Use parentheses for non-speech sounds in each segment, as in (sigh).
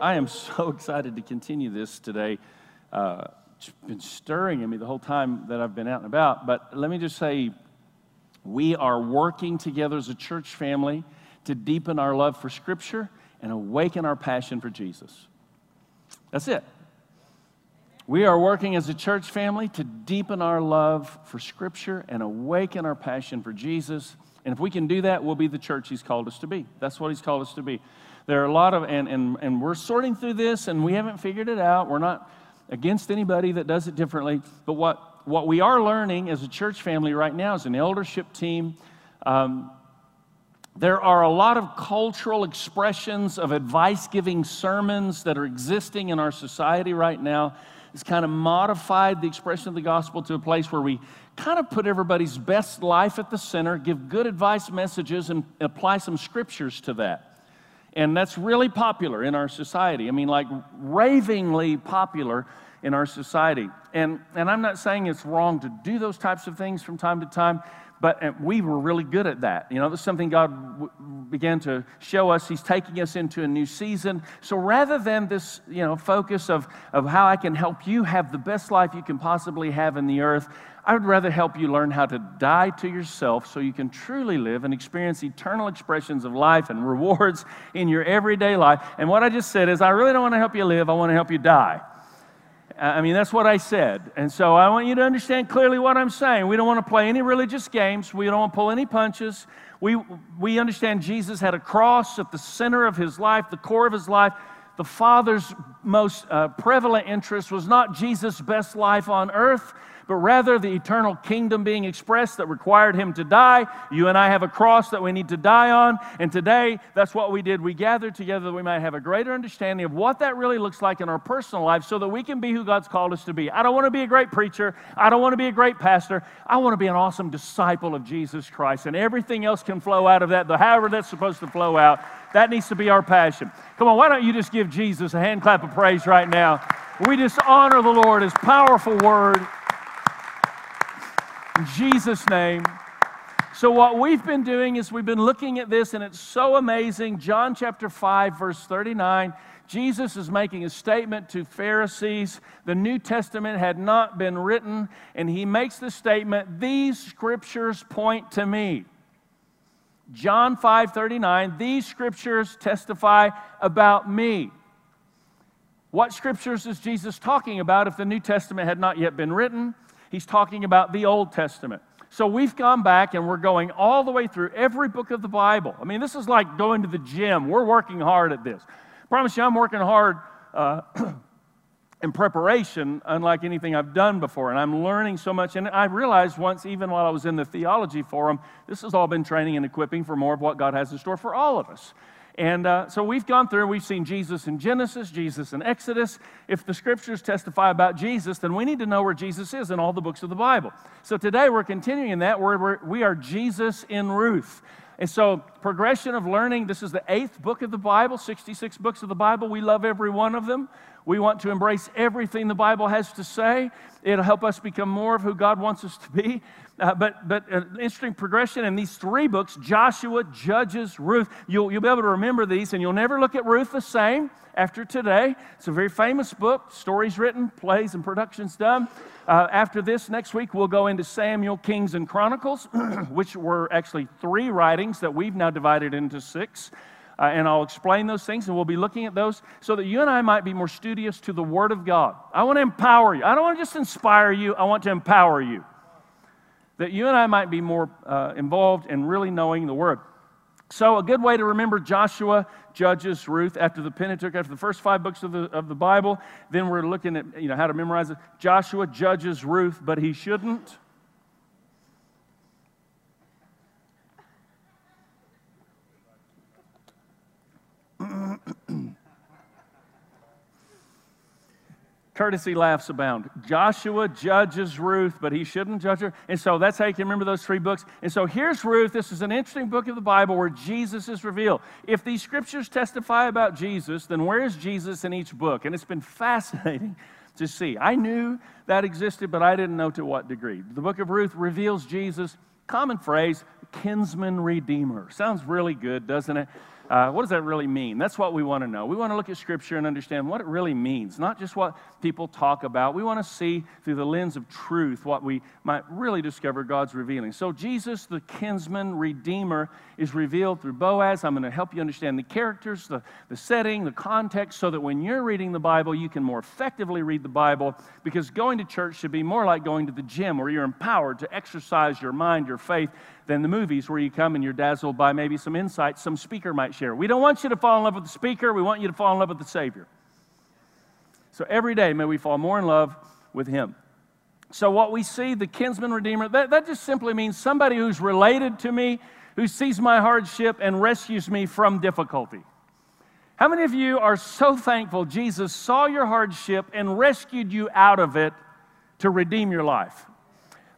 I am so (laughs) excited to continue this today. Uh, it's been stirring in me the whole time that I've been out and about. But let me just say, we are working together as a church family to deepen our love for Scripture and awaken our passion for Jesus. That's it. We are working as a church family to deepen our love for Scripture and awaken our passion for Jesus. And if we can do that, we'll be the church He's called us to be. That's what He's called us to be. There are a lot of, and, and, and we're sorting through this and we haven't figured it out. We're not against anybody that does it differently. But what, what we are learning as a church family right now, as an eldership team, um, there are a lot of cultural expressions of advice giving sermons that are existing in our society right now It's kind of modified the expression of the gospel to a place where we kind of put everybody's best life at the center, give good advice messages, and apply some scriptures to that. And that's really popular in our society. I mean, like ravingly popular in our society. And, and I'm not saying it's wrong to do those types of things from time to time, but we were really good at that. You know, that's something God began to show us. He's taking us into a new season. So rather than this, you know, focus of, of how I can help you have the best life you can possibly have in the earth, I would rather help you learn how to die to yourself so you can truly live and experience eternal expressions of life and (laughs) rewards in your everyday life. And what I just said is, I really don't want to help you live, I want to help you die. I mean, that's what I said. And so I want you to understand clearly what I'm saying. We don't want to play any religious games, we don't want to pull any punches. We, we understand Jesus had a cross at the center of his life, the core of his life. The Father's most uh, prevalent interest was not Jesus' best life on earth, but rather the eternal kingdom being expressed that required him to die. You and I have a cross that we need to die on. And today, that's what we did. We gathered together that we might have a greater understanding of what that really looks like in our personal life so that we can be who God's called us to be. I don't want to be a great preacher. I don't want to be a great pastor. I want to be an awesome disciple of Jesus Christ. And everything else can flow out of that, however that's supposed to flow out. That needs to be our passion. Come on, why don't you just give Jesus a hand clap of praise right now? We just honor the Lord, His powerful word. In Jesus' name. So, what we've been doing is we've been looking at this, and it's so amazing. John chapter 5, verse 39. Jesus is making a statement to Pharisees. The New Testament had not been written, and he makes the statement, These scriptures point to me. John 5 39, these scriptures testify about me. What scriptures is Jesus talking about if the New Testament had not yet been written? He's talking about the Old Testament. So we've gone back and we're going all the way through every book of the Bible. I mean, this is like going to the gym. We're working hard at this. Promise you, I'm working hard uh, (clears throat) in preparation, unlike anything I've done before. And I'm learning so much. And I realized once, even while I was in the theology forum, this has all been training and equipping for more of what God has in store for all of us. And uh, so we've gone through, we've seen Jesus in Genesis, Jesus in Exodus. If the scriptures testify about Jesus, then we need to know where Jesus is in all the books of the Bible. So today we're continuing that, where we're, we are Jesus in Ruth. And so, progression of learning this is the eighth book of the Bible, 66 books of the Bible. We love every one of them. We want to embrace everything the Bible has to say. It'll help us become more of who God wants us to be. Uh, but, but an interesting progression in these three books Joshua, Judges, Ruth. You'll, you'll be able to remember these, and you'll never look at Ruth the same after today. It's a very famous book, stories written, plays, and productions done. Uh, after this, next week, we'll go into Samuel, Kings, and Chronicles, (clears throat) which were actually three writings that we've now divided into six. Uh, and I'll explain those things, and we'll be looking at those so that you and I might be more studious to the Word of God. I want to empower you. I don't want to just inspire you, I want to empower you that you and I might be more uh, involved in really knowing the Word. So, a good way to remember Joshua, Judges, Ruth, after the Pentateuch, after the first five books of the, of the Bible, then we're looking at you know, how to memorize it. Joshua, Judges, Ruth, but he shouldn't. Courtesy laughs abound. Joshua judges Ruth, but he shouldn't judge her. And so that's how you can remember those three books. And so here's Ruth. This is an interesting book of the Bible where Jesus is revealed. If these scriptures testify about Jesus, then where is Jesus in each book? And it's been fascinating (laughs) to see. I knew that existed, but I didn't know to what degree. The book of Ruth reveals Jesus, common phrase, kinsman redeemer. Sounds really good, doesn't it? Uh, what does that really mean? That's what we want to know. We want to look at Scripture and understand what it really means, not just what people talk about. We want to see through the lens of truth what we might really discover God's revealing. So, Jesus, the kinsman redeemer, is revealed through Boaz. I'm going to help you understand the characters, the, the setting, the context, so that when you're reading the Bible, you can more effectively read the Bible because going to church should be more like going to the gym where you're empowered to exercise your mind, your faith, than the movies where you come and you're dazzled by maybe some insights some speaker might share. We don't want you to fall in love with the speaker, we want you to fall in love with the Savior. So every day, may we fall more in love with Him. So, what we see, the kinsman redeemer, that, that just simply means somebody who's related to me, who sees my hardship and rescues me from difficulty. How many of you are so thankful Jesus saw your hardship and rescued you out of it to redeem your life?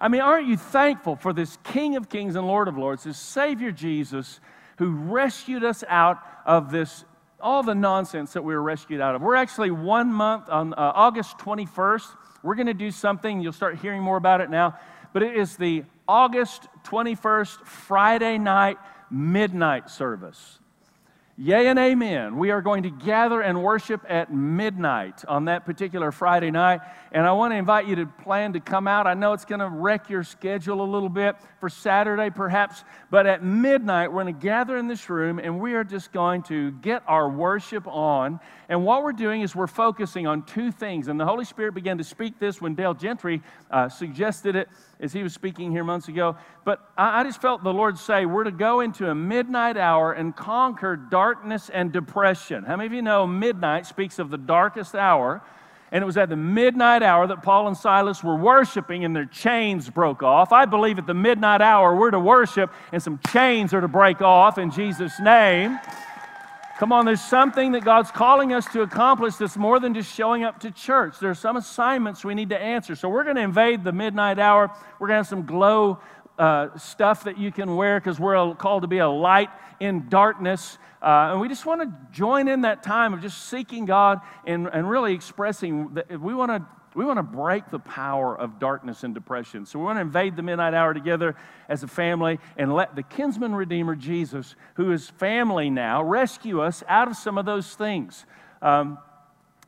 I mean, aren't you thankful for this King of Kings and Lord of Lords, this Savior Jesus, who rescued us out of this, all the nonsense that we were rescued out of? We're actually one month on uh, August 21st. We're going to do something, you'll start hearing more about it now, but it is the August 21st Friday night midnight service. Yay and amen. We are going to gather and worship at midnight on that particular Friday night. And I want to invite you to plan to come out. I know it's going to wreck your schedule a little bit for Saturday, perhaps. But at midnight, we're going to gather in this room and we are just going to get our worship on. And what we're doing is we're focusing on two things. And the Holy Spirit began to speak this when Dale Gentry uh, suggested it as he was speaking here months ago. But I, I just felt the Lord say, we're to go into a midnight hour and conquer darkness and depression. How many of you know midnight speaks of the darkest hour? And it was at the midnight hour that Paul and Silas were worshiping and their chains broke off. I believe at the midnight hour we're to worship and some chains are to break off in Jesus' name. Come on, there's something that God's calling us to accomplish that's more than just showing up to church. There are some assignments we need to answer. So we're going to invade the midnight hour. We're going to have some glow uh, stuff that you can wear because we're called to be a light in darkness. Uh, and we just want to join in that time of just seeking God and, and really expressing that we want to we want to break the power of darkness and depression. So we want to invade the midnight hour together as a family and let the kinsman redeemer Jesus, who is family now, rescue us out of some of those things. Um,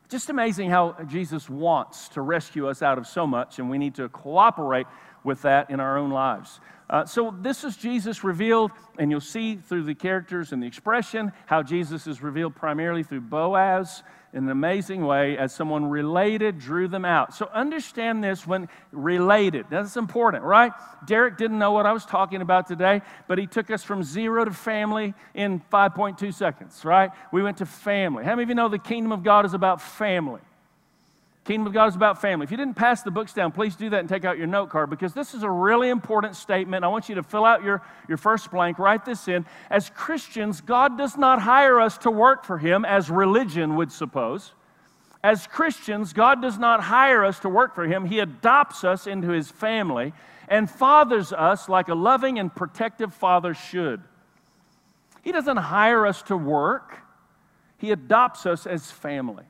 just amazing how Jesus wants to rescue us out of so much, and we need to cooperate with that in our own lives. Uh, so, this is Jesus revealed, and you'll see through the characters and the expression how Jesus is revealed primarily through Boaz in an amazing way as someone related drew them out. So understand this when related. That's important, right? Derek didn't know what I was talking about today, but he took us from zero to family in 5.2 seconds, right? We went to family. How many of you know the kingdom of God is about family? Kingdom of God is about family. If you didn't pass the books down, please do that and take out your note card because this is a really important statement. I want you to fill out your, your first blank, write this in. As Christians, God does not hire us to work for Him as religion would suppose. As Christians, God does not hire us to work for Him. He adopts us into His family and fathers us like a loving and protective father should. He doesn't hire us to work, He adopts us as family.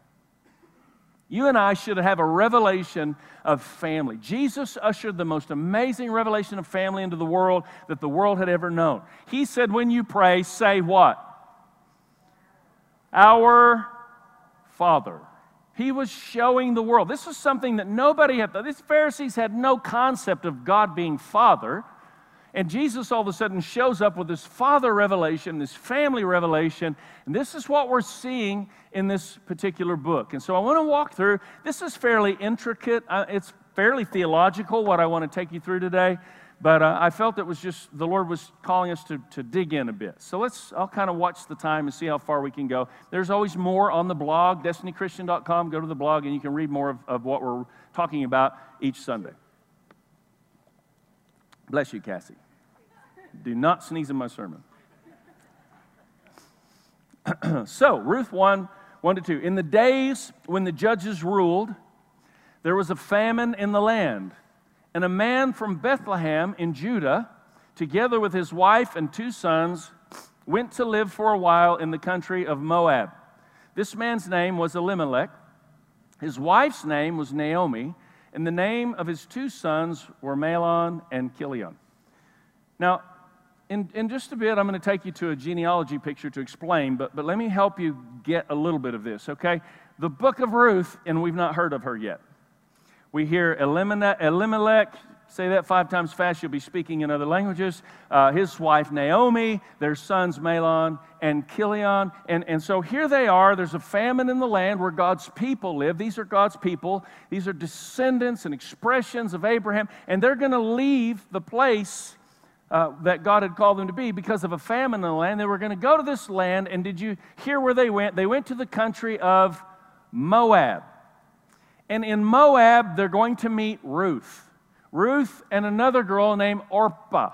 You and I should have a revelation of family. Jesus ushered the most amazing revelation of family into the world that the world had ever known. He said, When you pray, say what? Our Father. He was showing the world. This was something that nobody had. These Pharisees had no concept of God being Father. And Jesus all of a sudden shows up with this father revelation, this family revelation, and this is what we're seeing in this particular book. And so I want to walk through. This is fairly intricate, uh, it's fairly theological, what I want to take you through today. But uh, I felt it was just the Lord was calling us to, to dig in a bit. So let's, I'll kind of watch the time and see how far we can go. There's always more on the blog, destinychristian.com. Go to the blog and you can read more of, of what we're talking about each Sunday. Bless you, Cassie. Do not sneeze in my sermon. (clears throat) so, Ruth 1 1 to 2. In the days when the judges ruled, there was a famine in the land, and a man from Bethlehem in Judah, together with his wife and two sons, went to live for a while in the country of Moab. This man's name was Elimelech. His wife's name was Naomi, and the name of his two sons were Mahlon and Chilion. Now, in, in just a bit, I'm going to take you to a genealogy picture to explain, but, but let me help you get a little bit of this, okay? The book of Ruth, and we've not heard of her yet. We hear Elimelech, say that five times fast, you'll be speaking in other languages. Uh, his wife Naomi, their sons Mahlon and Chilion. And, and so here they are. There's a famine in the land where God's people live. These are God's people, these are descendants and expressions of Abraham, and they're going to leave the place uh, that God had called them to be because of a famine in the land. They were going to go to this land, and did you hear where they went? They went to the country of Moab. And in Moab, they're going to meet Ruth. Ruth and another girl named Orpah.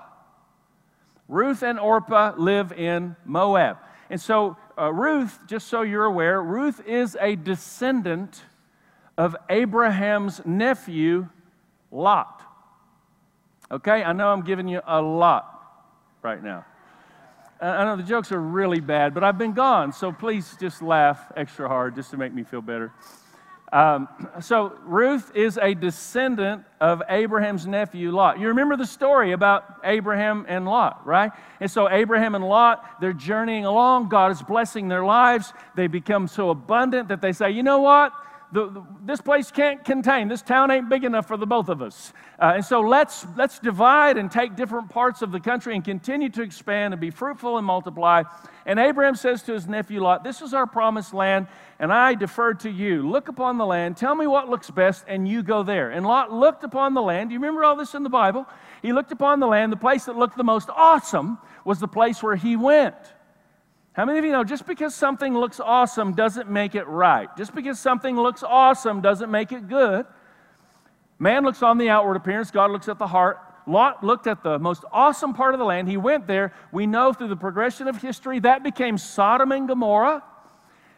Ruth and Orpah live in Moab. And so, uh, Ruth, just so you're aware, Ruth is a descendant of Abraham's nephew, Lot. Okay, I know I'm giving you a lot right now. I know the jokes are really bad, but I've been gone, so please just laugh extra hard just to make me feel better. Um, so, Ruth is a descendant of Abraham's nephew Lot. You remember the story about Abraham and Lot, right? And so, Abraham and Lot, they're journeying along. God is blessing their lives. They become so abundant that they say, you know what? The, the, this place can't contain, this town ain't big enough for the both of us. Uh, and so let's, let's divide and take different parts of the country and continue to expand and be fruitful and multiply. And Abraham says to his nephew Lot, This is our promised land, and I defer to you. Look upon the land, tell me what looks best, and you go there. And Lot looked upon the land. Do you remember all this in the Bible? He looked upon the land. The place that looked the most awesome was the place where he went. How many of you know just because something looks awesome doesn't make it right? Just because something looks awesome doesn't make it good. Man looks on the outward appearance, God looks at the heart. Lot looked at the most awesome part of the land. He went there. We know through the progression of history that became Sodom and Gomorrah.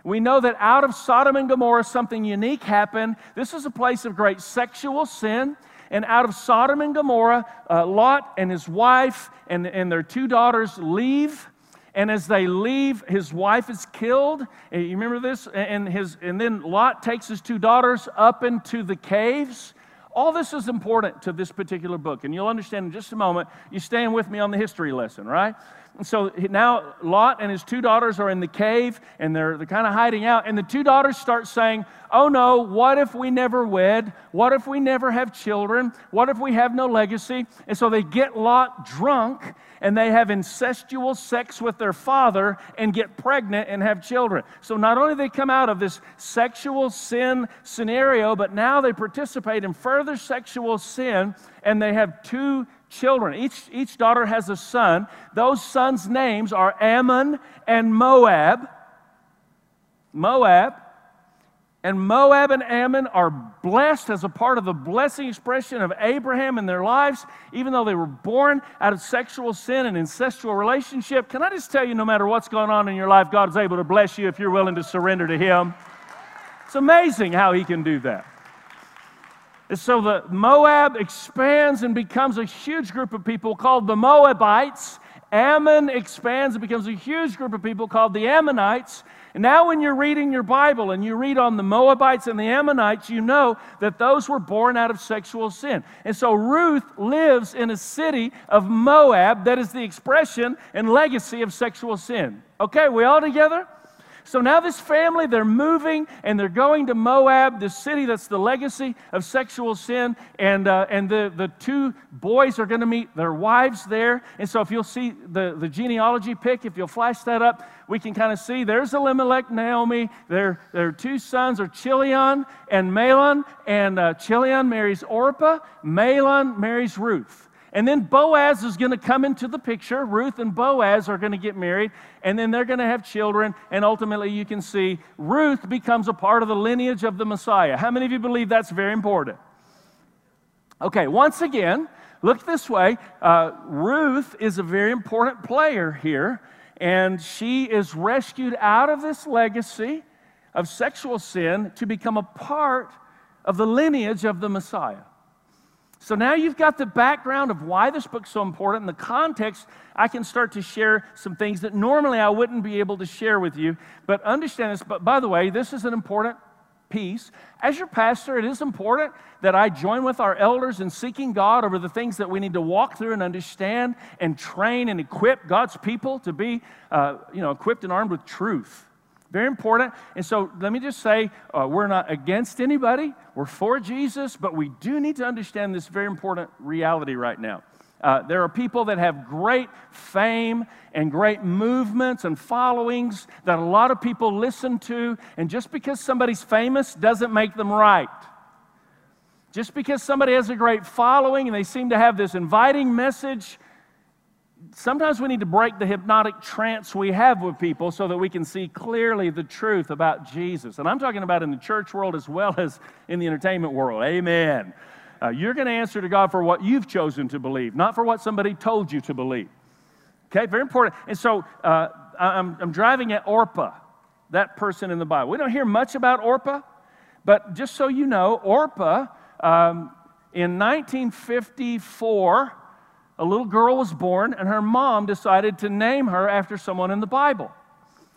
We know that out of Sodom and Gomorrah, something unique happened. This is a place of great sexual sin. And out of Sodom and Gomorrah, uh, Lot and his wife and, and their two daughters leave and as they leave, his wife is killed. Eh, you remember this? And, his, and then Lot takes his two daughters up into the caves. All this is important to this particular book, and you'll understand in just a moment. You staying with me on the history lesson, right? And so now Lot and his two daughters are in the cave and they're, they're kind of hiding out. And the two daughters start saying, Oh no, what if we never wed? What if we never have children? What if we have no legacy? And so they get Lot drunk and they have incestual sex with their father and get pregnant and have children. So not only they come out of this sexual sin scenario, but now they participate in further sexual sin and they have two children. Each, each daughter has a son. Those sons' names are Ammon and Moab. Moab. And Moab and Ammon are blessed as a part of the blessing expression of Abraham in their lives, even though they were born out of sexual sin and incestual relationship. Can I just tell you, no matter what's going on in your life, God is able to bless you if you're willing to surrender to Him. It's amazing how He can do that. And so the Moab expands and becomes a huge group of people called the Moabites. Ammon expands and becomes a huge group of people called the Ammonites. And now, when you're reading your Bible and you read on the Moabites and the Ammonites, you know that those were born out of sexual sin. And so Ruth lives in a city of Moab that is the expression and legacy of sexual sin. Okay, we all together? So now this family, they're moving and they're going to Moab, the city that's the legacy of sexual sin. And, uh, and the, the two boys are going to meet their wives there. And so if you'll see the, the genealogy pick, if you'll flash that up, we can kind of see there's Elimelech, Naomi. Their, their two sons are Chilion and Mahlon. And uh, Chilion marries Orpah, Mahlon marries Ruth. And then Boaz is going to come into the picture. Ruth and Boaz are going to get married, and then they're going to have children. And ultimately, you can see Ruth becomes a part of the lineage of the Messiah. How many of you believe that's very important? Okay, once again, look this way. Uh, Ruth is a very important player here, and she is rescued out of this legacy of sexual sin to become a part of the lineage of the Messiah. So now you've got the background of why this book's so important, and the context, I can start to share some things that normally I wouldn't be able to share with you. But understand this, but by the way, this is an important piece. As your pastor, it is important that I join with our elders in seeking God over the things that we need to walk through and understand and train and equip God's people to be, uh, you know, equipped and armed with truth. Very important. And so let me just say uh, we're not against anybody, we're for Jesus, but we do need to understand this very important reality right now. Uh, there are people that have great fame and great movements and followings that a lot of people listen to, and just because somebody's famous doesn't make them right. Just because somebody has a great following and they seem to have this inviting message, sometimes we need to break the hypnotic trance we have with people so that we can see clearly the truth about Jesus. And I'm talking about in the church world as well as in the entertainment world. Amen. Uh, you're going to answer to God for what you've chosen to believe, not for what somebody told you to believe. Okay, very important. And so uh, I'm, I'm driving at Orpah, that person in the Bible. We don't hear much about Orpah, but just so you know, Orpah, um, in 1954, a little girl was born, and her mom decided to name her after someone in the Bible.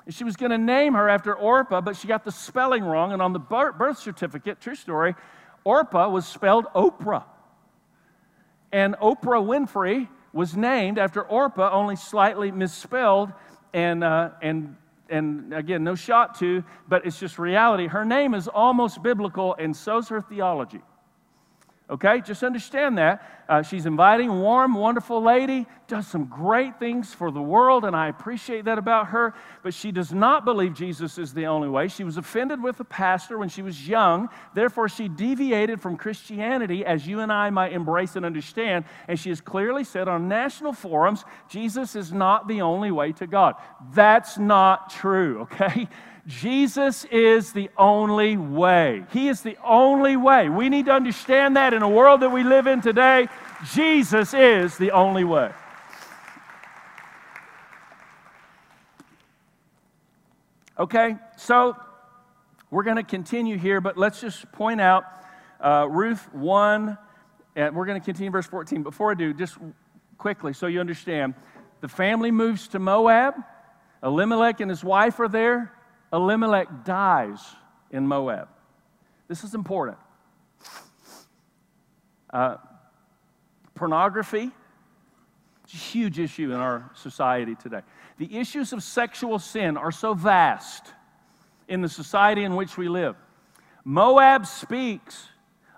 She was going to name her after Orpah, but she got the spelling wrong. And on the birth certificate, true story, Orpah was spelled Oprah. And Oprah Winfrey was named after Orpah, only slightly misspelled. And, uh, and, and again, no shot to, but it's just reality. Her name is almost biblical, and so's her theology. Okay, just understand that. Uh, she's inviting, warm, wonderful lady, does some great things for the world, and I appreciate that about her. But she does not believe Jesus is the only way. She was offended with the pastor when she was young. Therefore, she deviated from Christianity, as you and I might embrace and understand. And she has clearly said on national forums Jesus is not the only way to God. That's not true, (laughs) okay? Jesus is the only way. He is the only way. We need to understand that in a world that we live in today. Jesus is the only way. Okay, so we're going to continue here, but let's just point out uh, Ruth 1, and we're going to continue verse 14. Before I do, just quickly so you understand the family moves to Moab. Elimelech and his wife are there. Elimelech dies in Moab. This is important. Uh, pornography is a huge issue in our society today. The issues of sexual sin are so vast in the society in which we live. Moab speaks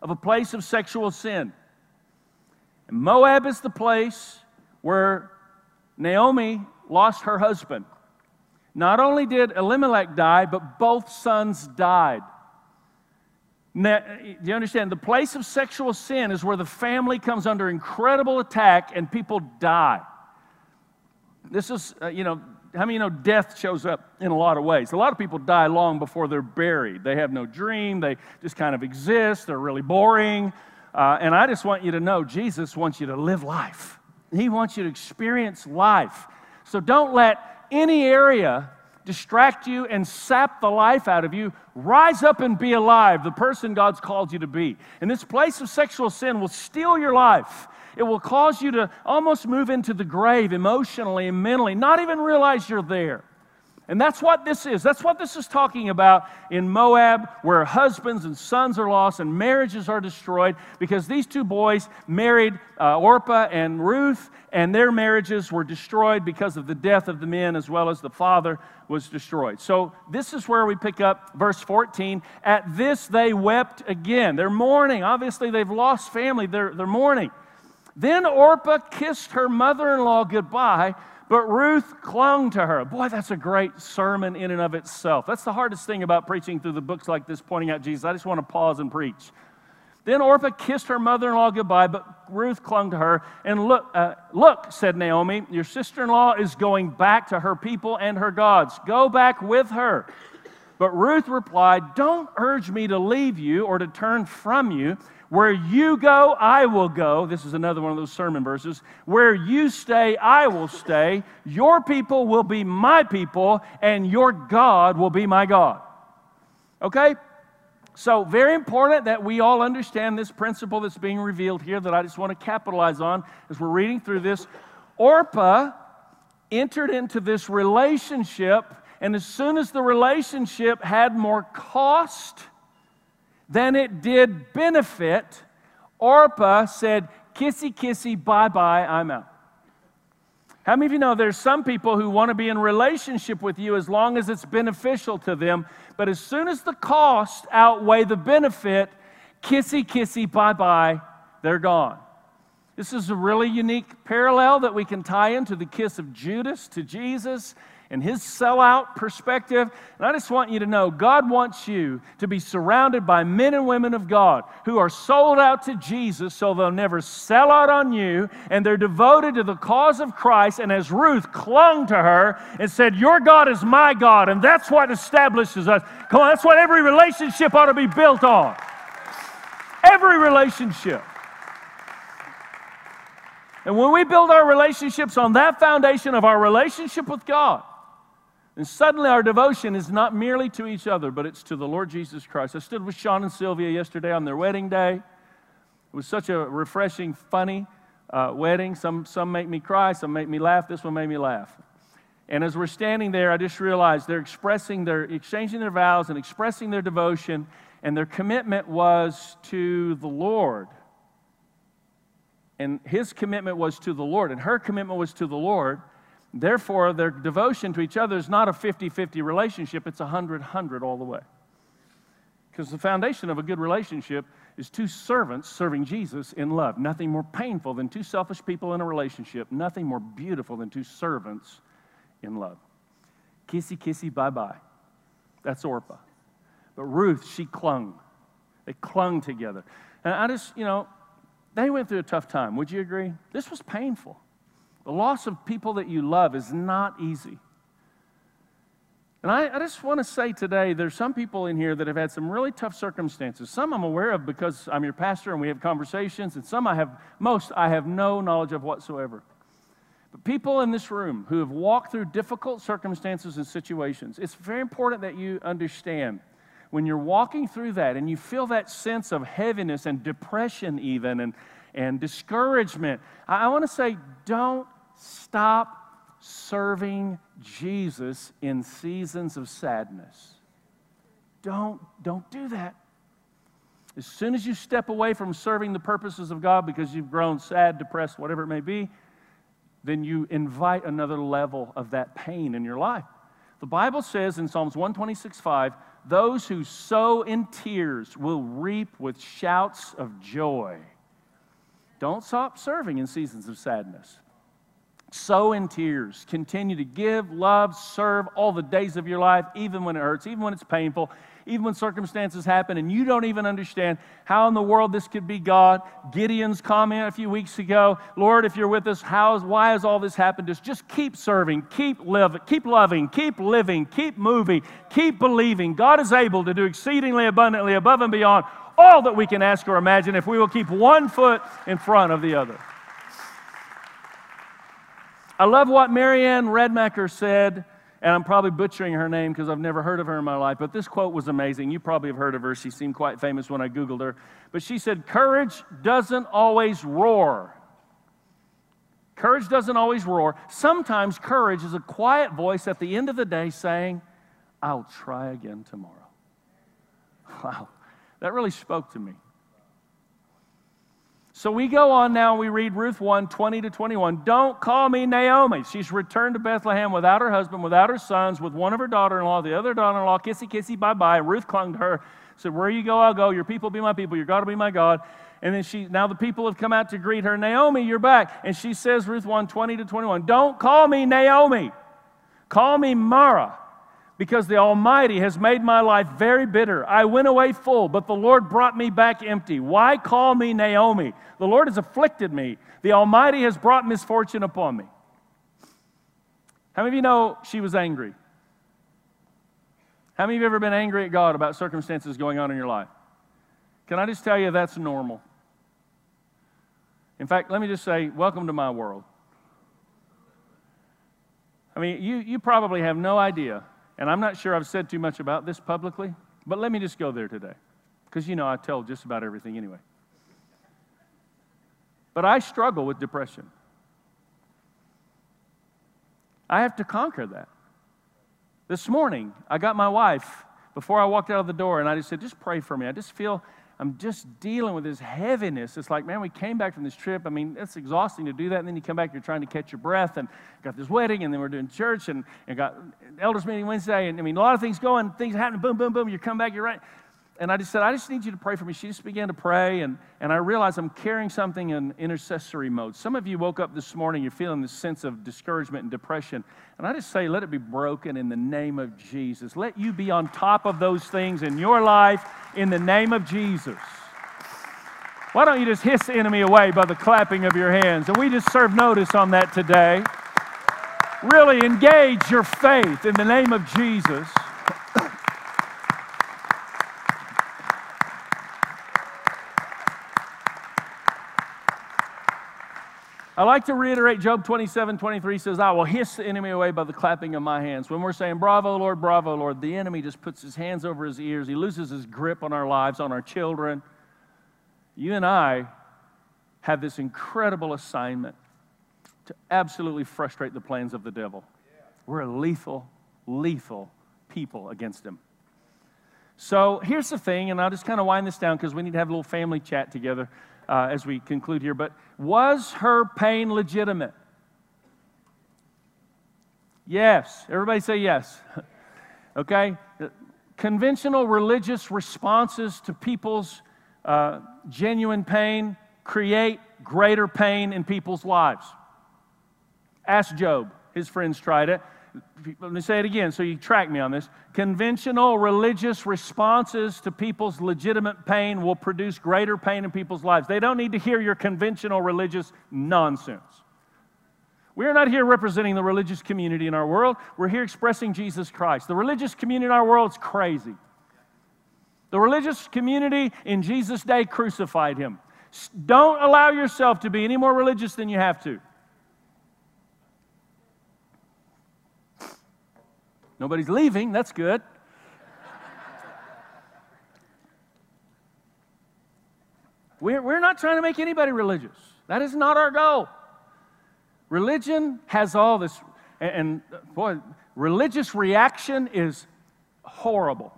of a place of sexual sin. And Moab is the place where Naomi lost her husband. Not only did Elimelech die, but both sons died. Now, do you understand? The place of sexual sin is where the family comes under incredible attack and people die. This is, uh, you know, how many you know death shows up in a lot of ways? A lot of people die long before they're buried. They have no dream, they just kind of exist, they're really boring. Uh, and I just want you to know Jesus wants you to live life, He wants you to experience life. So don't let any area distract you and sap the life out of you, rise up and be alive, the person God's called you to be. And this place of sexual sin will steal your life. It will cause you to almost move into the grave emotionally and mentally, not even realize you're there. And that's what this is. That's what this is talking about in Moab, where husbands and sons are lost and marriages are destroyed because these two boys married uh, Orpah and Ruth, and their marriages were destroyed because of the death of the men as well as the father was destroyed. So this is where we pick up verse 14. At this they wept again. They're mourning. Obviously, they've lost family, they're, they're mourning. Then Orpah kissed her mother in law goodbye but Ruth clung to her. Boy, that's a great sermon in and of itself. That's the hardest thing about preaching through the books like this, pointing out Jesus. I just want to pause and preach. Then Orpah kissed her mother in law goodbye, but Ruth clung to her. And look, uh, look, said Naomi, your sister in law is going back to her people and her gods. Go back with her. But Ruth replied, Don't urge me to leave you or to turn from you. Where you go, I will go. This is another one of those sermon verses. Where you stay, I will stay. Your people will be my people, and your God will be my God. Okay? So, very important that we all understand this principle that's being revealed here that I just want to capitalize on as we're reading through this. Orpah entered into this relationship, and as soon as the relationship had more cost than it did benefit, Orpah said, Kissy, kissy, bye bye, I'm out. How many of you know there's some people who want to be in relationship with you as long as it's beneficial to them, but as soon as the cost outweigh the benefit, kissy, kissy, bye bye, they're gone. This is a really unique parallel that we can tie into the kiss of Judas to Jesus and his sellout perspective. And I just want you to know God wants you to be surrounded by men and women of God who are sold out to Jesus so they'll never sell out on you and they're devoted to the cause of Christ. And as Ruth clung to her and said, Your God is my God, and that's what establishes us. Come on, that's what every relationship ought to be built on. Every relationship. And when we build our relationships on that foundation of our relationship with God, and suddenly our devotion is not merely to each other, but it's to the Lord Jesus Christ. I stood with Sean and Sylvia yesterday on their wedding day. It was such a refreshing, funny uh, wedding. Some, some make me cry, some make me laugh. This one made me laugh. And as we're standing there, I just realized they're expressing, they're exchanging their vows and expressing their devotion, and their commitment was to the Lord. And his commitment was to the Lord, and her commitment was to the Lord. Therefore, their devotion to each other is not a 50 50 relationship, it's 100 100 all the way. Because the foundation of a good relationship is two servants serving Jesus in love. Nothing more painful than two selfish people in a relationship, nothing more beautiful than two servants in love. Kissy, kissy, bye bye. That's Orpah. But Ruth, she clung. They clung together. And I just, you know, they went through a tough time. Would you agree? This was painful. The loss of people that you love is not easy. And I, I, just want to say today, there's some people in here that have had some really tough circumstances. Some I'm aware of because I'm your pastor and we have conversations, and some I have, most I have no knowledge of whatsoever. But people in this room who have walked through difficult circumstances and situations, it's very important that you understand when you're walking through that and you feel that sense of heaviness and depression, even, and, and discouragement, I, I want to say, don't stop serving Jesus in seasons of sadness. Don't, don't do that. As soon as you step away from serving the purposes of God because you've grown sad, depressed, whatever it may be, then you invite another level of that pain in your life. The Bible says in Psalms 126 5, those who sow in tears will reap with shouts of joy. Don't stop serving in seasons of sadness sow in tears. Continue to give, love, serve all the days of your life, even when it hurts, even when it's painful, even when circumstances happen and you don't even understand how in the world this could be God. Gideon's comment a few weeks ago Lord, if you're with us, how, why has all this happened us? Just keep serving, keep living, keep loving, keep living, keep moving, keep believing. God is able to do exceedingly abundantly above and beyond all that we can ask or imagine if we will keep one foot in front of the other. I love what Marianne Redmacher said, and I'm probably butchering her name because I've never heard of her in my life, but this quote was amazing. You probably have heard of her. She seemed quite famous when I Googled her. But she said, Courage doesn't always roar. Courage doesn't always roar. Sometimes courage is a quiet voice at the end of the day saying, I'll try again tomorrow. (laughs) Wow, that really spoke to me. So we go on now, we read Ruth 1 20 to 21. Don't call me Naomi. She's returned to Bethlehem without her husband, without her sons, with one of her daughter in law, the other daughter in law, kissy, kissy, bye bye. Ruth clung to her, said, Where you go, I'll go. Your people be my people. Your God will be my God. And then she, now the people have come out to greet her. Naomi, you're back. And she says, Ruth 1 20 to 21, Don't call me Naomi. Call me Mara because the Almighty has made my life very bitter. I went away full, but the Lord brought me back empty. Why call me Naomi? The Lord has afflicted me. The Almighty has brought misfortune upon me. How many of you know she was angry? How many of you have ever been angry at God about circumstances going on in your life? Can I just tell you that's normal? In fact, let me just say, welcome to my world. I mean, you, you probably have no idea and I'm not sure I've said too much about this publicly, but let me just go there today. Because you know, I tell just about everything anyway. But I struggle with depression. I have to conquer that. This morning, I got my wife before I walked out of the door, and I just said, just pray for me. I just feel I'm just dealing with this heaviness. It's like, man, we came back from this trip. I mean, it's exhausting to do that. And then you come back, you're trying to catch your breath, and got this wedding, and then we're doing church, and, and got elders meeting Wednesday. And I mean, a lot of things going, things happening, boom, boom, boom. You come back, you're right. And I just said, I just need you to pray for me. She just began to pray, and, and I realized I'm carrying something in intercessory mode. Some of you woke up this morning, you're feeling this sense of discouragement and depression. And I just say, let it be broken in the name of Jesus. Let you be on top of those things in your life in the name of Jesus. Why don't you just hiss the enemy away by the clapping of your hands? And we just serve notice on that today. Really engage your faith in the name of Jesus. I like to reiterate Job 27 23 says, I will hiss the enemy away by the clapping of my hands. When we're saying, Bravo, Lord, bravo, Lord, the enemy just puts his hands over his ears. He loses his grip on our lives, on our children. You and I have this incredible assignment to absolutely frustrate the plans of the devil. We're a lethal, lethal people against him. So here's the thing, and I'll just kind of wind this down because we need to have a little family chat together uh, as we conclude here. But was her pain legitimate? Yes. Everybody say yes. (laughs) okay? Conventional religious responses to people's uh, genuine pain create greater pain in people's lives. Ask Job. His friends tried it. Let me say it again so you track me on this. Conventional religious responses to people's legitimate pain will produce greater pain in people's lives. They don't need to hear your conventional religious nonsense. We are not here representing the religious community in our world. We're here expressing Jesus Christ. The religious community in our world is crazy. The religious community in Jesus' day crucified him. Don't allow yourself to be any more religious than you have to. Nobody's leaving, that's good. We're, we're not trying to make anybody religious. That is not our goal. Religion has all this, and, and boy, religious reaction is horrible.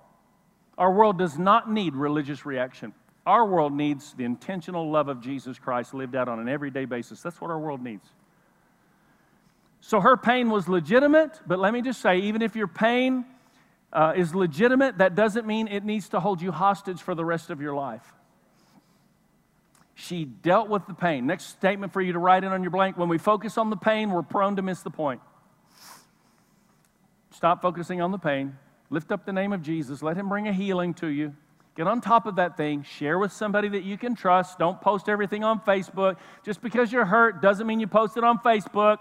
Our world does not need religious reaction. Our world needs the intentional love of Jesus Christ lived out on an everyday basis. That's what our world needs. So her pain was legitimate, but let me just say, even if your pain uh, is legitimate, that doesn't mean it needs to hold you hostage for the rest of your life. She dealt with the pain. Next statement for you to write in on your blank. When we focus on the pain, we're prone to miss the point. Stop focusing on the pain. Lift up the name of Jesus. Let Him bring a healing to you. Get on top of that thing. Share with somebody that you can trust. Don't post everything on Facebook. Just because you're hurt doesn't mean you post it on Facebook.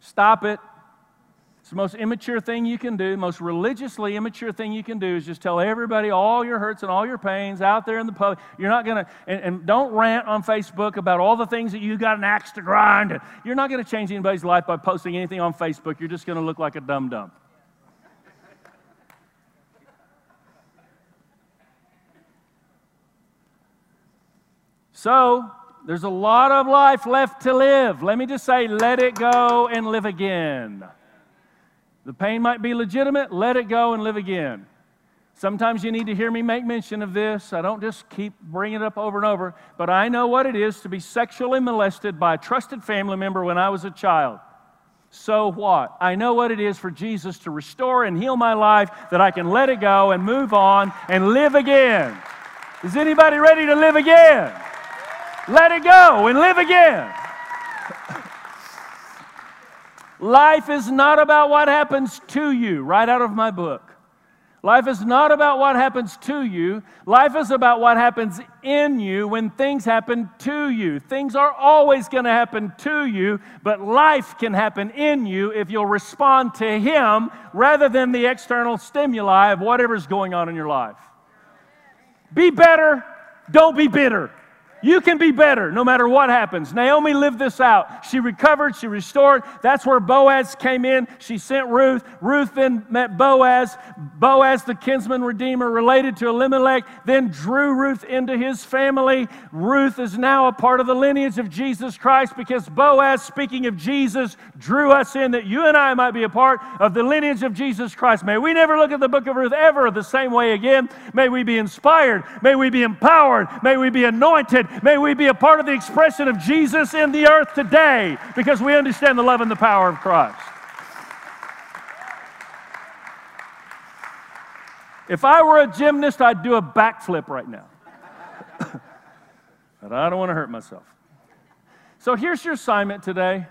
Stop it. It's the most immature thing you can do, most religiously immature thing you can do is just tell everybody all your hurts and all your pains out there in the public. You're not going to, and, and, don't rant on Facebook about all the things that you got an axe to grind. You're not going to change anybody's life by posting anything on Facebook. You're just going to look like a dum dum. So, there's a lot of life left to live. Let me just say, let it go and live again. The pain might be legitimate, let it go and live again. Sometimes you need to hear me make mention of this. I don't just keep bringing it up over and over, but I know what it is to be sexually molested by a trusted family member when I was a child. So what? I know what it is for Jesus to restore and heal my life that I can let it go and move on and live again. Is anybody ready to live again? Let it go and live again. Life is not about what happens to you, right out of my book. Life is not about what happens to you. Life is about what happens in you when things happen to you. Things are always going to happen to you, but life can happen in you if you'll respond to Him rather than the external stimuli of whatever's going on in your life. Be better, don't be bitter. You can be better no matter what happens. Naomi lived this out. She recovered, she restored. That's where Boaz came in. She sent Ruth. Ruth then met Boaz. Boaz, the kinsman redeemer, related to Elimelech, then drew Ruth into his family. Ruth is now a part of the lineage of Jesus Christ because Boaz, speaking of Jesus, drew us in that you and I might be a part of the lineage of Jesus Christ. May we never look at the book of Ruth ever the same way again. May we be inspired. May we be empowered. May we be anointed. May we be a part of the expression of Jesus in the earth today because we understand the love and the power of Christ. If I were a gymnast, I'd do a backflip right now. (coughs) but I don't want to hurt myself. So here's your assignment today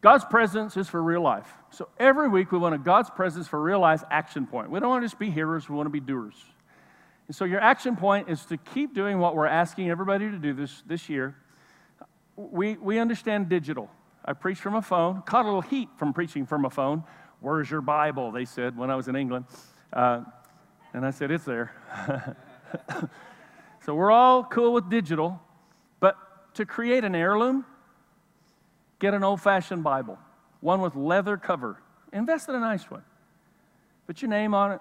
God's presence is for real life. So every week we want a God's presence for real life action point. We don't want to just be hearers, we want to be doers. And so your action point is to keep doing what we're asking everybody to do this, this year. We, we understand digital. I preach from a phone, caught a little heat from preaching from a phone. Where's your Bible? They said when I was in England. Uh, and I said, It's there. (laughs) so we're all cool with digital, but to create an heirloom, get an old fashioned Bible, one with leather cover. Invest in a nice one. Put your name on it,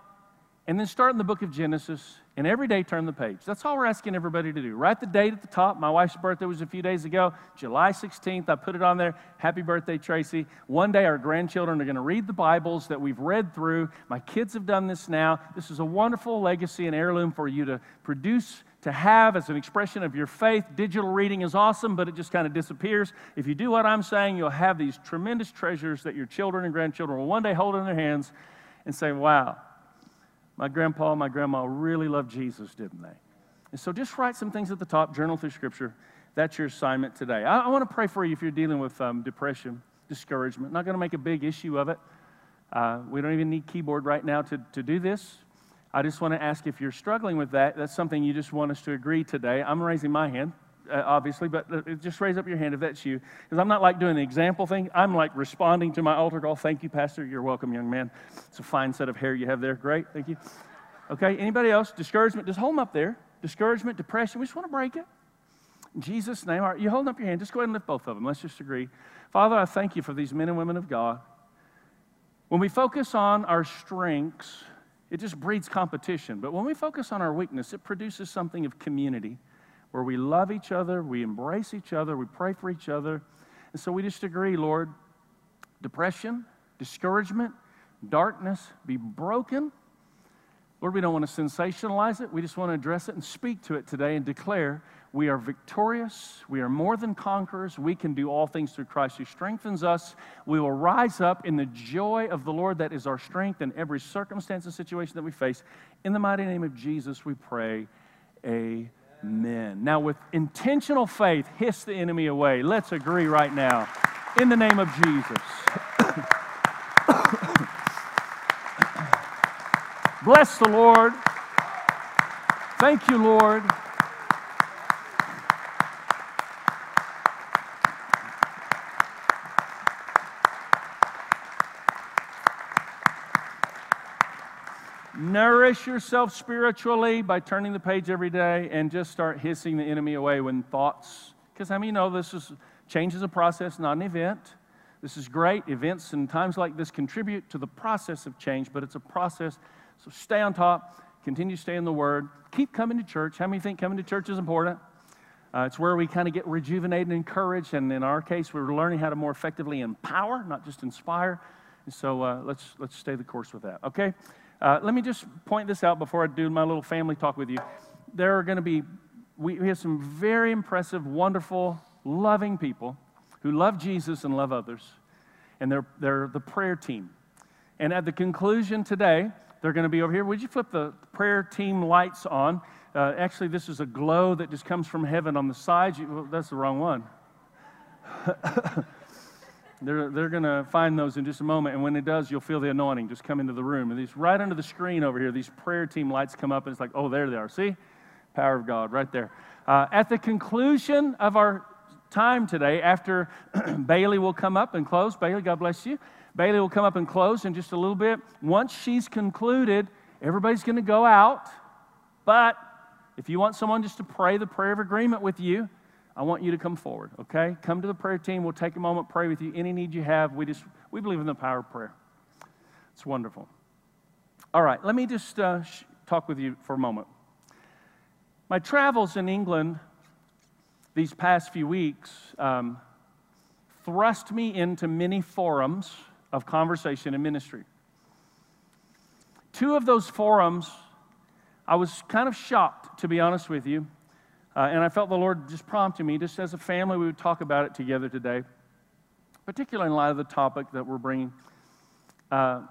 and then start in the book of Genesis and every day turn the page. That's all we're asking everybody to do. Write the date at the top. My wife's birthday was a few days ago, July 16th. I put it on there. Happy birthday, Tracy. One day our grandchildren are going to read the Bibles that we've read through. My kids have done this now. This is a wonderful legacy and heirloom for you to produce to have as an expression of your faith. Digital reading is awesome, but it just kind of disappears. If you do what I'm saying, you'll have these tremendous treasures that your children and grandchildren will one day hold in their hands and say, Wow, my grandpa, my grandma really loved Jesus, didn't they? And so just write some things at the top, journal through Scripture. That's your assignment today. I, I want to pray for you if you're dealing with um, depression, discouragement. Not going to make a big issue of it. Uh, we don't even need keyboard right now to, to do this. I just want to ask if you're struggling with that. That's something you just want us to agree today. I'm raising my hand uh, obviously, but just raise up your hand if that's you. Because I'm not like doing the example thing. I'm like responding to my altar call. Thank you, Pastor. You're welcome, young man. It's a fine set of hair you have there. Great. Thank you. Okay, anybody else? Discouragement, just hold them up there. Discouragement, depression, we just want to break it. In Jesus' name, right, you holding up your hand. Just go ahead and lift both of them. Let's just agree. Father, I thank you for these men and women of God. When we focus on our strengths, it just breeds competition. But when we focus on our weakness, it produces something of community where we love each other, we embrace each other, we pray for each other. And so we just agree, Lord, depression, discouragement, darkness be broken. Lord, we don't want to sensationalize it. We just want to address it and speak to it today and declare we are victorious. We are more than conquerors. We can do all things through Christ who strengthens us. We will rise up in the joy of the Lord that is our strength in every circumstance and situation that we face. In the mighty name of Jesus, we pray. Amen. Amen. Now, with intentional faith, hiss the enemy away. Let's agree right now. In the name of Jesus. (coughs) Bless the Lord. Thank you, Lord. Nourish yourself spiritually by turning the page every day and just start hissing the enemy away when thoughts, because I many you know this is change is a process, not an event. This is great. Events and times like this contribute to the process of change, but it's a process. So stay on top, continue to stay in the Word, keep coming to church. How many think coming to church is important? Uh, it's where we kind of get rejuvenated and encouraged, and in our case, we're learning how to more effectively empower, not just inspire. And so uh, let's let's stay the course with that. Okay. Uh, let me just point this out before I do my little family talk with you. There are going to be, we, we have some very impressive, wonderful, loving people who love Jesus and love others. And they're, they're the prayer team. And at the conclusion today, they're going to be over here. Would you flip the prayer team lights on? Uh, actually, this is a glow that just comes from heaven on the sides. You, well, that's the wrong one. (laughs) They're, they're going to find those in just a moment. And when it does, you'll feel the anointing just come into the room. And these right under the screen over here, these prayer team lights come up, and it's like, oh, there they are. See? Power of God right there. Uh, at the conclusion of our time today, after (clears throat) Bailey will come up and close, Bailey, God bless you. Bailey will come up and close in just a little bit. Once she's concluded, everybody's going to go out. But If you want someone just to pray the prayer of agreement with you, I want you to come forward, okay? Come to the prayer team. We'll take a moment, pray with you. Any need you have, we just we believe in the power of prayer. It's wonderful. All right, let me just uh, sh- talk with you for a moment. My travels in England these past few weeks um, thrust me into many forums of conversation and ministry. Two of those forums, I was kind of shocked, to be honest with you. Uh, and I felt the Lord just prompting me, just as a family, we would talk about it together today, particularly in light of the topic that we're bringing. Uh,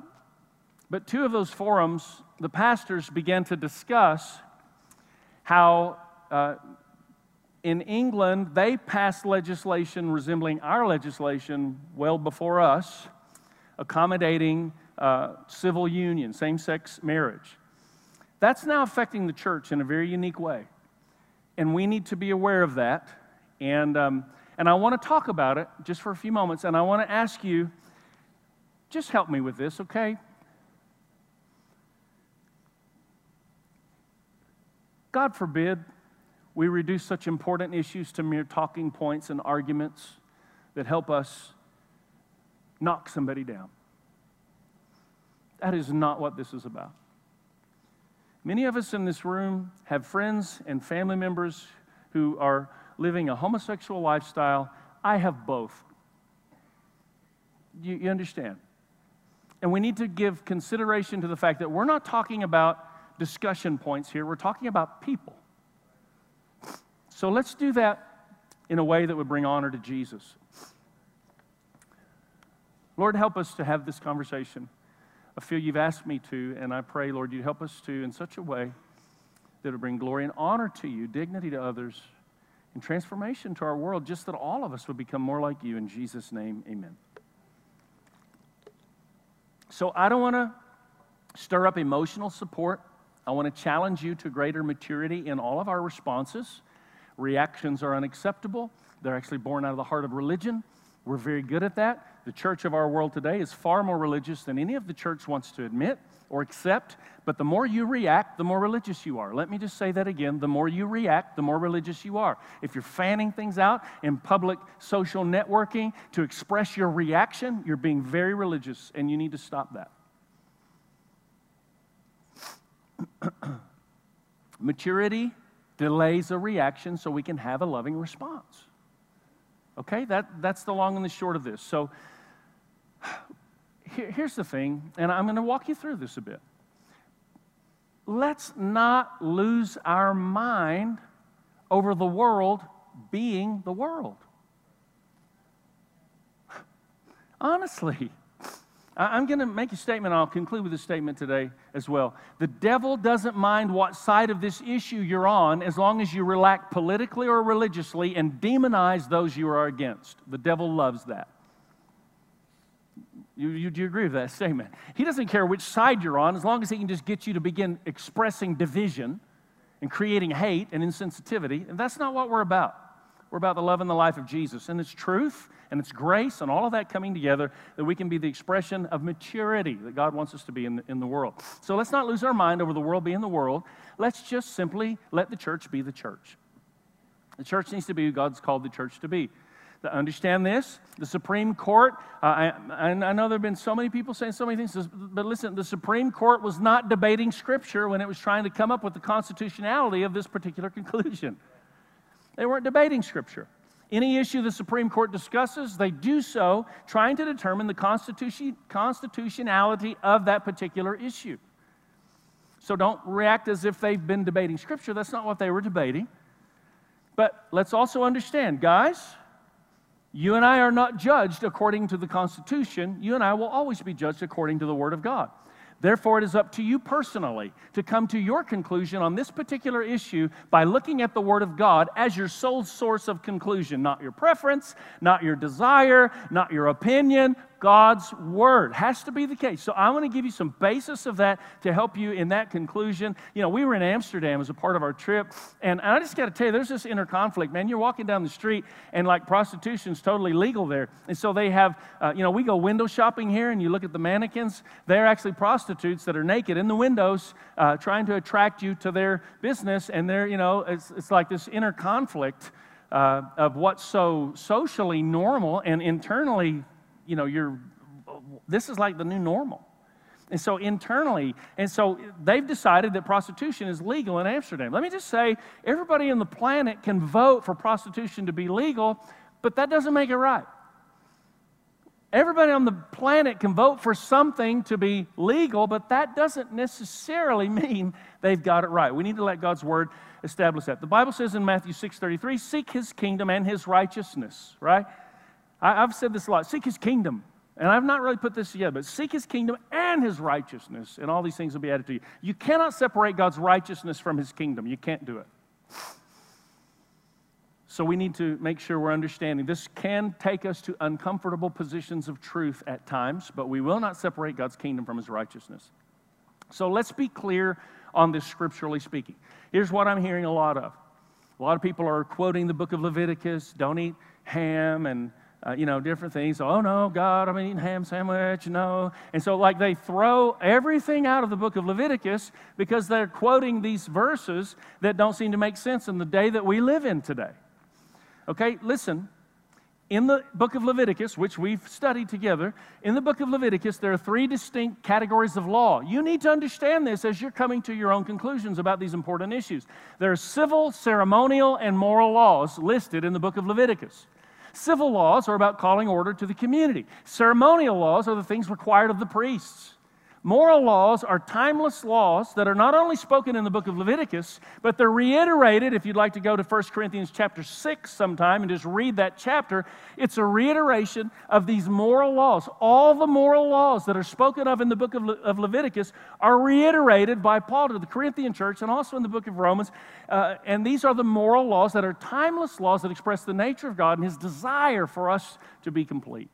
but two of those forums, the pastors began to discuss how uh, in England they passed legislation resembling our legislation well before us, accommodating uh, civil union, same sex marriage. That's now affecting the church in a very unique way. And we need to be aware of that. And, um, and I want to talk about it just for a few moments. And I want to ask you just help me with this, okay? God forbid we reduce such important issues to mere talking points and arguments that help us knock somebody down. That is not what this is about. Many of us in this room have friends and family members who are living a homosexual lifestyle. I have both. You, you, understand? And we need to give consideration to the fact that we're not talking about discussion points here, we're talking about people. So let's do that in a way that would bring honor to Jesus. Lord, help us to have this conversation. I feel you've asked me to, and I pray, Lord, you'd help us to in such a way that will bring glory and honor to you, dignity to others, and transformation to our world, just that all of us would become more like you. In Jesus' name, amen. So I don't want to stir up emotional support. I want to challenge you to greater maturity in all of our responses. Reactions are unacceptable, they're actually born out of the heart of religion. We're very good at that. The church of our world today is far more religious than any of the church wants to admit or accept. But the more you react, the more religious you are. Let me just say that again. The more you react, the more religious you are. If you're fanning things out in public social networking to express your reaction, you're being very religious, and you need to stop that. (clears throat) Maturity delays a reaction so we can have a loving response. Okay, that, that's the long and the short of this. So here, here's the thing, and I'm going to walk you through this a bit. Let's not lose our mind over the world being the world. (laughs) Honestly, I'm going to make a statement. I'll conclude with a statement today as well. The devil doesn't mind what side of this issue you're on as long as you react politically or religiously and demonize those you are against. The devil loves that. You, you, do you agree with that statement? He doesn't care which side you're on as long as he can just get you to begin expressing division and creating hate and insensitivity. And that's not what we're about. We're about the love and the life of Jesus. And it's truth and it's grace and all of that coming together that we can be the expression of maturity that God wants us to be in the, in the world. So let's not lose our mind over the world being the world. Let's just simply let the church be the church. The church needs to be who God's called the church to be. Understand this, the Supreme Court, uh, I, I know there have been so many people saying so many things, but listen, the Supreme Court was not debating Scripture when it was trying to come up with the constitutionality of this particular (laughs) conclusion. They weren't debating Scripture. Any issue the Supreme Court discusses, they do so trying to determine the constitution, constitutionality of that particular issue. So don't react as if they've been debating Scripture. That's not what they were debating. But let's also understand, guys, you and I are not judged according to the Constitution. You and I will always be judged according to the Word of God. Therefore, it is up to you personally to come to your conclusion on this particular issue by looking at the Word of God as your sole source of conclusion, not your preference, not your desire, not your opinion, God's word. Has to be the case. So I want to give you some basis of that to help you in that conclusion. You know, we were in Amsterdam as a part of our trip, and I just got to tell you, there's this inner conflict, man. You're walking down the street, and like prostitution's totally legal there. And so they have, uh, you know, we go window shopping here, and you look at the mannequins, they're actually prostitutes that are naked in the windows uh, trying to attract you to their business. And they're, you know, it's, it's like this inner conflict. Uh, of what's so socially normal and internally you know, you're, this is like the new normal. And so internally, and so they've decided that prostitution is legal in Amsterdam. Let me just say, everybody on the planet can vote for prostitution to be legal, but that doesn't make it right. Everybody on the planet can vote for something to be legal, but that doesn't necessarily (laughs) mean they've got it right. We need to let God's word establish that. The Bible says in Matthew 6:33, "Seek his kingdom and his righteousness," right? I, have said this a lot seek his kingdom. And I've not really put this together, but seek his kingdom and his righteousness, and all these things will be added to you. You cannot separate God's righteousness from his kingdom. You can't do it. So we need to make sure we're understanding. This can take us to uncomfortable positions of truth at times, but we will not separate God's kingdom from his righteousness. So let's be clear on this scripturally speaking. Here's what I'm hearing a lot of. A lot of people are quoting the book of Leviticus don't eat ham and uh, you know, different things. Oh no, God, I'm eating ham sandwich, no. And so, like, they throw everything out of the book of Leviticus because they're quoting these verses that don't seem to make sense in the day that we live in today. Okay, listen. In the book of Leviticus, which we've studied together, in the book of Leviticus, there are three distinct categories of law. You need to understand this as you're coming to your own conclusions about these important issues. There are civil, ceremonial, and moral laws listed in the book of Leviticus. Civil laws are about calling order to the community. Ceremonial laws are the things required of the priests. Moral laws are timeless laws that are not only spoken in the book of Leviticus, but they're reiterated. If you'd like to go to 1 Corinthians chapter 6 sometime and just read that chapter, it's a reiteration of these moral laws. All the moral laws that are spoken of in the book of, Le- of Leviticus are reiterated by Paul to the Corinthian church and also in the book of Romans. Uh, and these are the moral laws that are timeless laws that express the nature of God and his desire for us to be complete.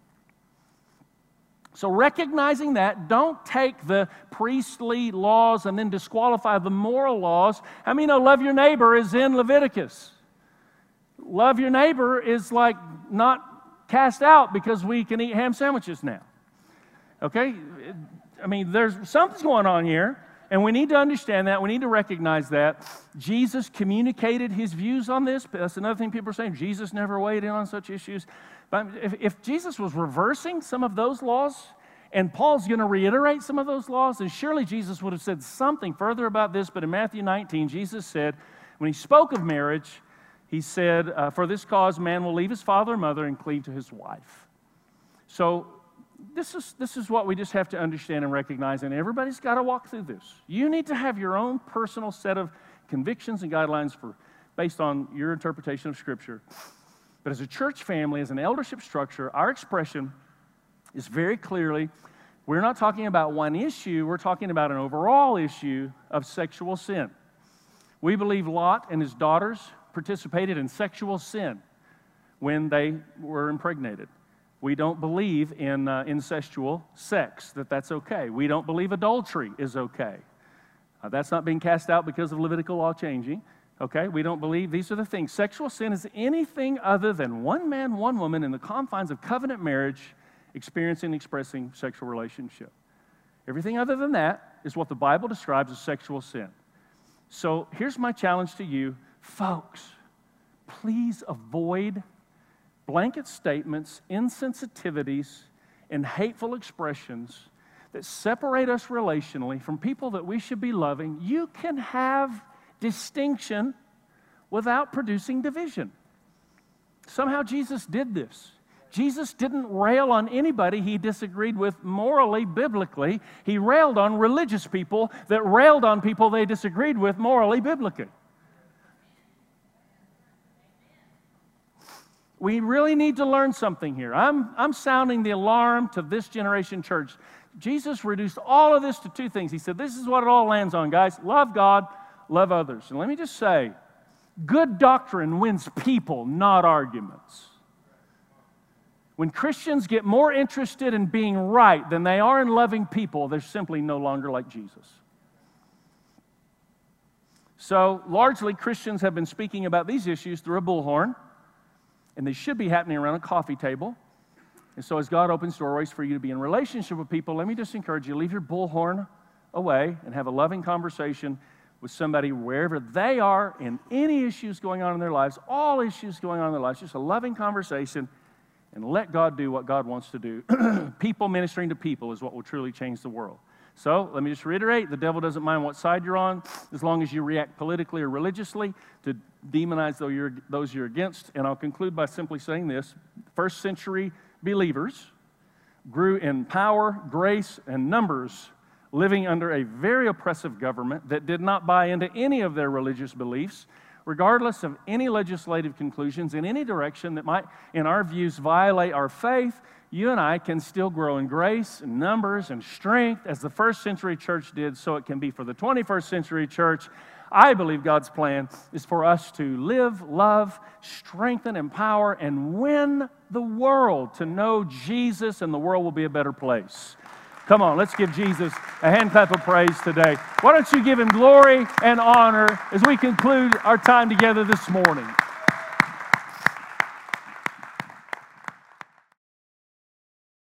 So, recognizing that, don't take the priestly laws and then disqualify the moral laws. I mean, love your neighbor is in Leviticus? Love your neighbor is like not cast out because we can eat ham sandwiches now. Okay? I mean, there's something's going on here, and we need to understand that. We need to recognize that. Jesus communicated his views on this. That's another thing people are saying. Jesus never weighed in on such issues. But if, if Jesus was reversing some of those laws, and Paul's going to reiterate some of those laws, then surely Jesus would have said something further about this. But in Matthew 19, Jesus said, when he spoke of marriage, he said, uh, For this cause, man will leave his father and mother and cleave to his wife. So, this is, this is what we just have to understand and recognize, and everybody's got to walk through this. You need to have your own personal set of convictions and guidelines for, based on your interpretation of Scripture. But as a church family, as an eldership structure, our expression is very clearly we're not talking about one issue, we're talking about an overall issue of sexual sin. We believe Lot and his daughters participated in sexual sin when they were impregnated. We don't believe in uh, incestual sex, that that's okay. We don't believe adultery is okay. Uh, that's not being cast out because of Levitical law changing. Okay, we don't believe these are the things. Sexual sin is anything other than one man, one woman in the confines of covenant marriage experiencing and expressing sexual relationship. Everything other than that is what the Bible describes as sexual sin. So here's my challenge to you, folks. Please avoid blanket statements, insensitivities, and hateful expressions that separate us relationally from people that we should be loving. You can have distinction without producing division. Somehow Jesus did this. Jesus didn't rail on anybody he disagreed with morally, biblically. He railed on religious people that railed on people they disagreed with morally, biblically. We really need to learn something here. I'm, I'm sounding the alarm to this generation church. Jesus reduced all of this to two things. He said, This is what it all lands on, guys love God, love others. And let me just say, good doctrine wins people, not arguments. When Christians get more interested in being right than they are in loving people, they're simply no longer like Jesus. So, largely, Christians have been speaking about these issues through a bullhorn, and they should be happening around a coffee table. And so, as God opens doorways for you to be in relationship with people, let me just encourage you leave your bullhorn away and have a loving conversation with somebody wherever they are in any issues going on in their lives, all issues going on in their lives, just a loving conversation, and let God do what God wants to do. (clears throat) people ministering to people is what will truly change the world. So let me just reiterate the devil doesn't mind what side you're on as long as you react politically or religiously to demonize those you're against. And I'll conclude by simply saying this first century believers grew in power, grace, and numbers, living under a very oppressive government that did not buy into any of their religious beliefs. Regardless of any legislative conclusions in any direction that might, in our views, violate our faith, you and I can still grow in grace and numbers and strength as the first century church did, so it can be for the 21st century church. I believe God's plan is for us to live, love, strengthen, empower, and win the world to know Jesus, and the world will be a better place. Come on, let's give Jesus a hand clap of praise today. Why don't you give him glory and honor as we conclude our time together this morning?